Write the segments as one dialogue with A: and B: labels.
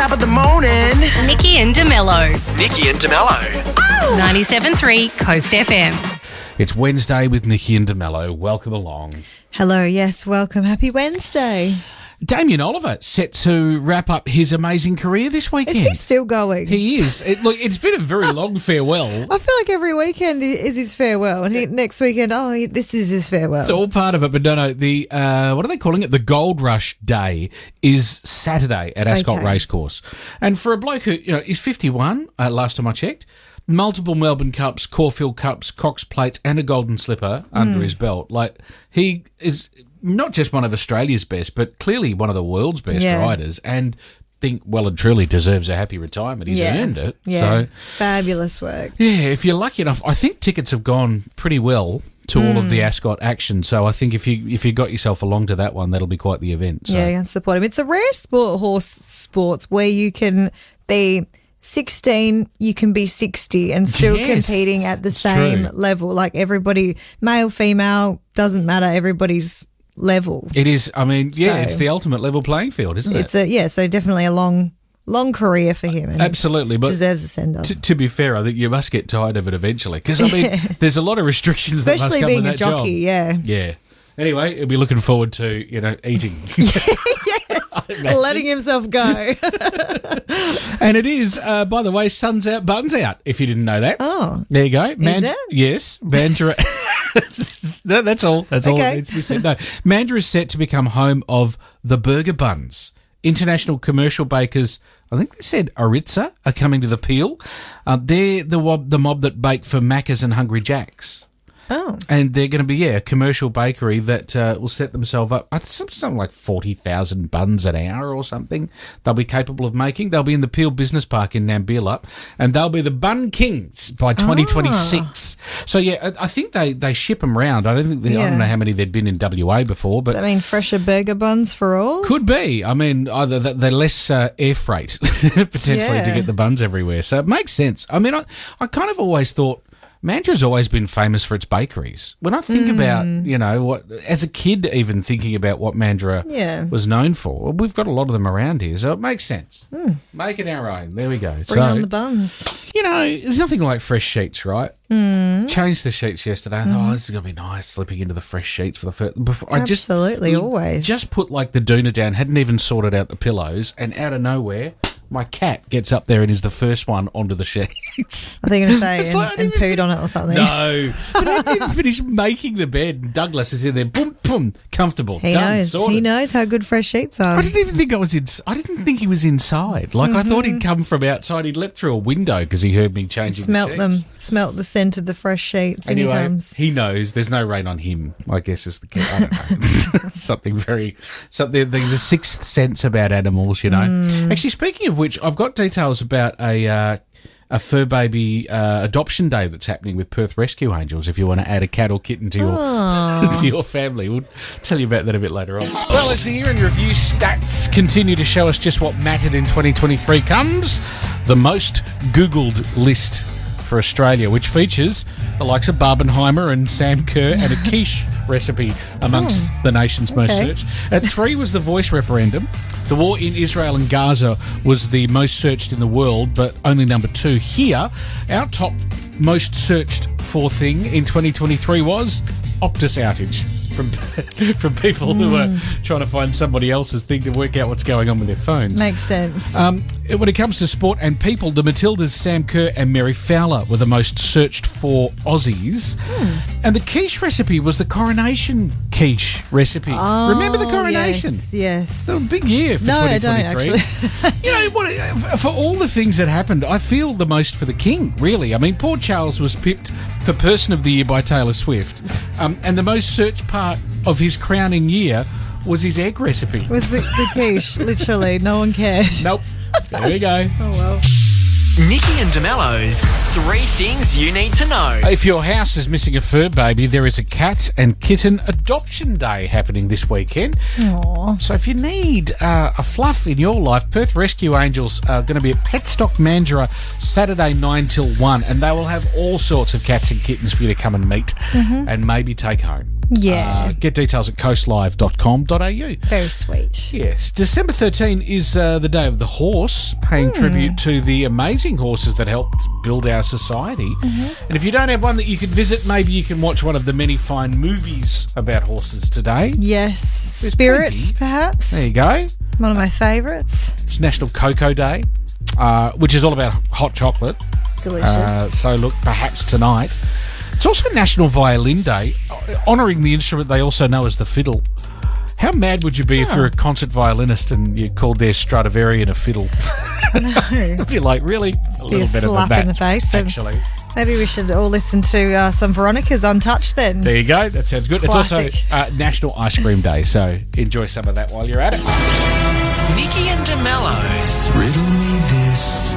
A: top of the morning.
B: Nikki and DeMello.
A: Nikki and DeMello.
B: 97.3 Coast FM.
C: It's Wednesday with Nikki and DeMello. Welcome along.
D: Hello, yes, welcome. Happy Wednesday.
C: Damien Oliver set to wrap up his amazing career this weekend.
D: Is he still going?
C: He is. It, look, it's been a very long farewell.
D: I feel like every weekend is his farewell, and he, next weekend, oh, he- this is his farewell.
C: It's all part of it, but no, no. The uh, what are they calling it? The Gold Rush Day is Saturday at Ascot
D: Okay.
C: Racecourse, and for a bloke who you know is fifty-one, uh, last time I checked, multiple Melbourne Cups, Caulfield Cups, Cox Plates, and a Golden Slipper under
D: Hmm.
C: his belt, like he is not just one of Australia's best, but clearly one of the world's best
D: Yeah.
C: riders, and think well and truly deserves a happy retirement. He's
D: yeah.
C: earned it.
D: Yeah.
C: So
D: Fabulous work.
C: yeah, if you're lucky enough, I think tickets have gone pretty well to all of the hmm. Ascot action. So I think if you if you got yourself along to that one, that'll be quite the event. So.
D: Yeah, you can support him. It's a rare sport, horse sports, where you can be 16, you can be 60 and still
C: Yes,
D: competing at the same
C: true.
D: level. Like everybody, male, female, doesn't matter. Everybody's level.
C: It is. I mean, yeah,
D: So-
C: it's the ultimate level playing field, isn't
D: It's
C: it?
D: a, yeah, so definitely a long, long career for him.
C: Absolutely, but
D: deserves a send off.
C: to, to be fair, I think you must get tired of it eventually because I mean, the's a lot of restrictions that
D: Especially
C: must come
D: being
C: with
D: a
C: that job.
D: jockey, yeah.
C: Yeah. Anyway, he'll be looking forward to you know eating.
D: Letting himself go.
C: and it is, uh, by the way, sun's out, buns out. If you didn't know that.
D: Oh.
C: There you go.
D: it?
C: Yes, Mandurah. No, that's all. That's all that
D: Okay.
C: needs to be said. No, Mandurah is set to become home of the Burger Buns. International commercial bakers, I think they said Aryzta, are coming to the Peel. Uh, they're the the mob that bake for Macca's and Hungry Jack's.
D: Oh.
C: And they're going to be, yeah, a commercial bakery that uh, will set themselves up. I think something like 40,000 buns an hour or something they'll be capable of making. They'll be in the Peel Business Park in Nambeelup, and they'll be the Bun Kings by 2026. So, yeah, I I think they, they ship them round. I don't think they, I don't know how many there'd been in WA before, but
D: I mean, fresher burger buns for all.
C: could be. I mean, either they're less uh, air freight potentially to get the buns everywhere. So it makes sense. I mean, I, I kind of always thought Mandurah's always been famous for its bakeries. When I think about, hmm. you know, what as a kid, even thinking about what Mandra
D: Yeah.
C: was known for, we've got a lot of them around here, so it makes sense. Hmm. Make it our own. There we go.
D: Bring
C: so
D: on the buns.
C: you know, there's nothing like fresh sheets, right? Mm. Changed the sheets yesterday. I thought, hmm. oh, this is gonna be nice, slipping into the fresh sheets for the first. Before I just
D: Absolutely, always.
C: just put like the doona down, hadn't even sorted out the pillows, and out of nowhere, my cat gets up there and is the first one onto the sheets.
D: I think I'm going to say, and,
C: like I
D: and pooed on it or something.
C: No, but I didn't finish making the bed. Douglas is in there, boom, boom, comfortable.
D: He
C: done,
D: knows.
C: sorted.
D: He knows how good fresh sheets are.
C: I didn't even think I was in. I didn't think he was inside. Like I thought
D: Mm-hmm.
C: he'd come from outside. He'd leapt through a window because he heard me changing.
D: Smelt
C: the
D: them. Smelt the scent of the fresh sheets. He
C: Anyway,
D: comes.
C: he knows there's no rain on him. I guess is the key. I don't know. something very something. There's a sixth sense about animals, you know.
D: Mm.
C: Actually, speaking of which, I've got details about a. Uh, a fur baby uh, adoption day that's happening with Perth Rescue Angels. If you want to add a cat or kitten to your to your family, we'll tell you about that a bit later on. Well, as the year in review stats continue to show us just what mattered in 2023 comes, the most Googled list for Australia, which features the likes of Barbenheimer and Sam Kerr and a quiche recipe amongst hmm. the nation's most
D: okay.
C: searched. At three was the voice referendum. The war in Israel and Gaza was the most searched in the world, but only number two. Here, our top most searched for thing in 2023 was Optus outage from from people who are trying to find somebody else's thing to work out what's going on with their phones.
D: Makes sense.
C: Um, when it comes to sport and people, the Matildas, Sam Kerr, and Mary Fowler were the most searched for Aussies.
D: Hmm.
C: And the quiche recipe was the coronation quiche recipe. Remember the
D: Oh,
C: coronation?
D: Yes. yes.
C: Was a big year for
D: No, I don't,
C: 2023. you know what? For all the things that happened, I feel the most for the king. Really, I mean, poor Charles was picked for Person of the Year by Taylor Swift, um, and the most searched part of his crowning year was his egg recipe.
D: was the, the quiche, literally. No one cared.
C: Nope. There we go.
D: Oh, well.
A: Nikki and DeMello's three things you need to know.
C: If your house is missing a fur baby, there is a cat and kitten adoption day happening this weekend.
D: Aw.
C: So if you need uh, a fluff in your life, Perth Rescue Angels are going to be at Petstock Mandurah Saturday 9 till 1, and they will have all sorts of cats and kittens for you to come and meet and maybe take home.
D: Yeah.
C: Uh, get details at coastlive.com.au.
D: Very sweet.
C: Yes, December 13 is uh, the day of the horse, paying tribute to the amazing horses that helped build our society. And if you don't have one that you could visit, maybe you can watch one of the many fine movies about horses today.
D: Yes.
C: There's
D: Spirit,
C: plenty.
D: perhaps.
C: There you go.
D: One of my favourites.
C: It's National Cocoa Day, uh, which is all about hot chocolate.
D: Delicious.
C: Uh, so look, perhaps tonight. It's also National Violin Day, honouring the instrument they also know as the fiddle. How mad would you be if you're a concert violinist and you called their Stradivarius a fiddle? I'd be like, really? A
D: Be a
C: little bit of a
D: slap in the face. So
C: Actually,
D: maybe we should all listen to uh, some Veronica's Untouched then.
C: there you go. That sounds good. It's also uh, National Ice Cream Day, so enjoy some of that while you're at it.
A: Nikki and DeMello's
E: Riddle me this,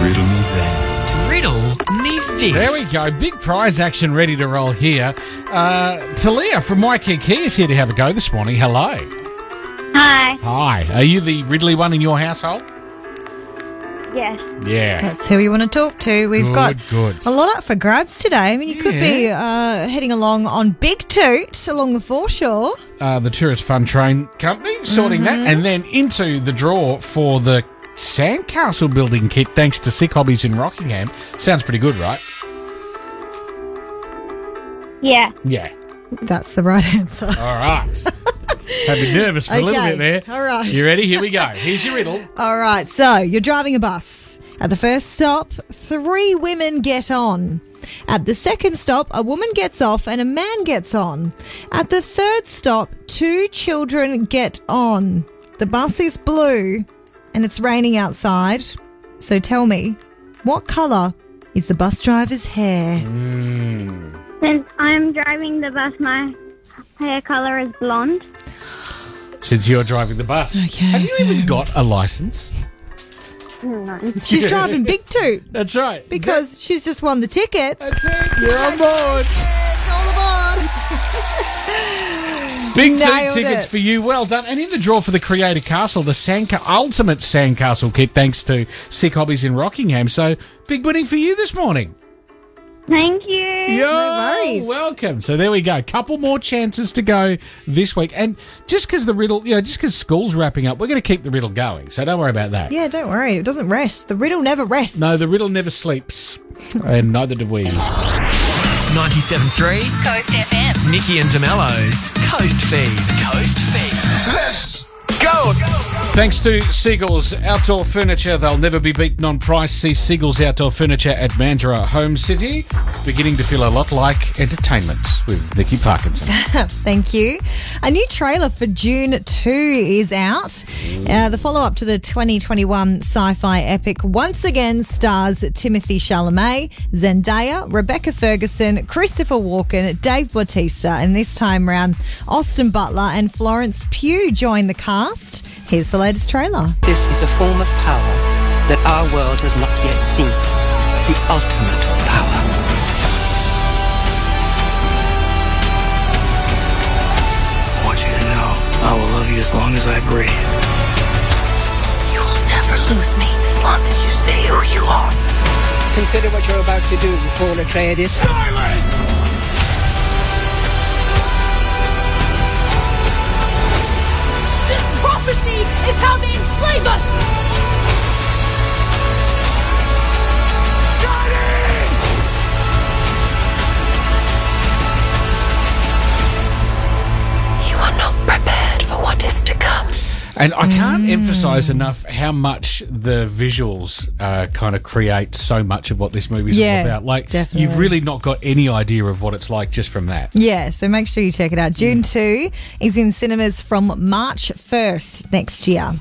E: riddle me that.
A: Riddle Me This.
C: There we go. Big prize action ready to roll here. Uh, Talia from Waikiki is here to have a go this morning. Hello.
F: Hi.
C: Hi. Are you the Ridley one in your household?
F: Yes.
C: Yeah.
D: That's who we want to talk to. We've
C: Good,
D: got
C: good.
D: a lot up for grabs today. I mean, you could be uh, heading along on Big Toot along the foreshore.
C: uh, the Tourist Fun Train Company, sorting that,
D: Mm-hmm.
C: and then into the draw for the sandcastle building kit thanks to Sick Hobbies in Rockingham. Sounds pretty good, right?
F: Yeah.
C: Yeah.
D: That's the right answer.
C: All right. Had me nervous for a little bit there.
D: all right.
C: You ready? Here we go. Here's your riddle.
D: All right, so you're driving a bus. At the first stop, three women get on. At the second stop, a woman gets off and a man gets on. At the third stop, two children get on. The bus is blue and it's raining outside. So tell me, what colour is the bus driver's hair? Hmm.
F: Since I'm driving the bus, my hair color is blonde.
C: Since you're driving the bus.
D: Okay,
C: Have you
D: so-
C: even got a license?
F: No.
D: She's driving Big Toot
C: That's right.
D: because she's just won the tickets.
C: That's it. You're on board. Big two tickets
D: it.
C: for you. Well done. And in the draw for the Creator Castle, the Sandca- Ultimate Sandcastle kit, thanks to Sick Hobbies in Rockingham. So, big winning for you this morning.
F: Thank you.
C: Yo,
D: worries.
C: welcome. So there we go. Couple more chances to go this week. And just because the riddle, you know, just because school's wrapping up, we're going to keep the riddle going. So don't worry about that.
D: Yeah, don't worry. It doesn't rest. The riddle never rests.
C: No, the riddle never sleeps. and neither do we.
A: 97.3
B: Coast FM.
A: Nikki and DeMello's Coast Feed. Coast Feed. Let's go.
C: Thanks to Seagulls Outdoor Furniture, they'll never be beaten on price. See Seagulls Outdoor Furniture at Mandurah Home City, beginning to feel a lot like entertainment with Nikki Parkinson.
D: Thank you. A new trailer for Dune 2 is out. Uh, the follow up to the 2021 sci fi epic once again stars Timothée Chalamet, Zendaya, Rebecca Ferguson, Christopher Walken, Dave Bautista, and this time round, Austin Butler and Florence Pugh join the cast. Here's the latest trailer.
G: This is a form of power that our world has not yet seen. The ultimate power.
H: I want you to know I will love you as long as I breathe.
I: You will never lose me as long as you stay who you are.
G: Consider what you're about to do, Paul Atreides.
I: This prophecy is how they enslave us!
C: And I can't emphasize enough how much the visuals uh, kind of create so much of what this movie's
D: Yeah,
C: all about. Like,
D: definitely.
C: you've really not got any idea of what it's like just from that.
D: Yeah, so make sure you check it out. Dune 2 is in cinemas from March 1st next year.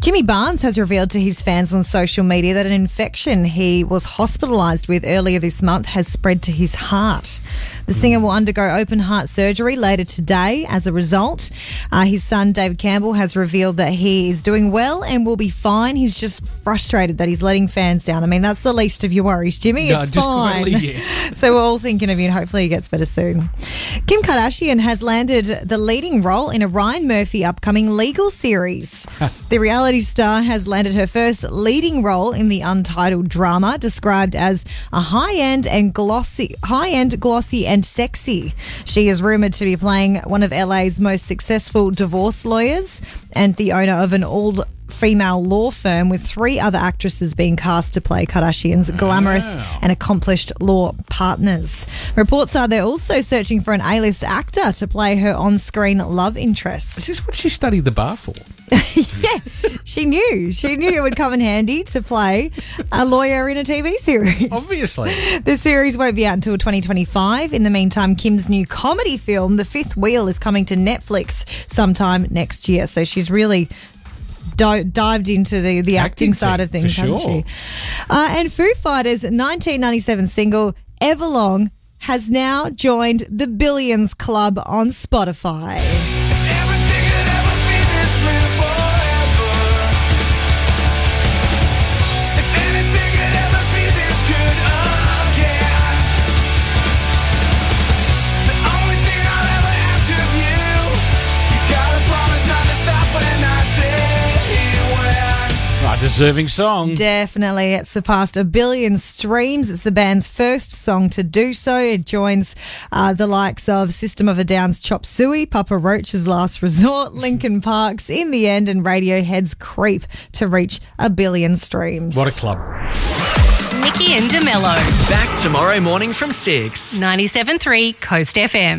D: Jimmy Barnes has revealed to his fans on social media that an infection he was hospitalised with earlier this month has spread to his heart. The singer will undergo open heart surgery later today as a result. Uh, his son, David Campbell, has revealed that he is doing well and will be fine. He's just frustrated that he's letting fans down. I mean, that's the least of your worries, Jimmy.
C: No,
D: it's
C: just
D: fine.
C: yes.
D: So we're all thinking of you, and hopefully he gets better soon. Kim Kardashian has landed the leading role in a Ryan Murphy upcoming legal series. The reality star has landed her first leading role in the untitled drama, described as a high-end and glossy, high-end, glossy and sexy. She is rumored to be playing one of LA's most successful divorce lawyers and the owner of an all female law firm with three other actresses being cast to play Kardashian's glamorous and accomplished law partners. Reports are they're also searching for an A-list actor to play her on-screen love interest.
C: Is this what she studied the bar for?
D: yeah, she knew. She knew it would come in handy to play a lawyer in a TV series.
C: Obviously.
D: The series won't be out until 2025. In the meantime, Kim's new comedy film, The Fifth Wheel, is coming to Netflix sometime next year. So she's really di- dived into the, the acting,
C: Acting
D: side of things, hasn't
C: sure.
D: she? Uh, and Foo Fighters' 1997 single, Everlong, has now joined the Billions Club on Spotify.
C: Deserving song.
D: Definitely. It surpassed a billion streams. It's the band's first song to do so. It joins uh, the likes of System of a Down's Chop Suey, Papa Roach's Last Resort, Linkin Park's In the End, and Radiohead's Creep to reach a billion streams.
C: What a club.
B: Nikki and DeMello.
A: Back tomorrow morning from 6.
B: 97.3 Coast FM.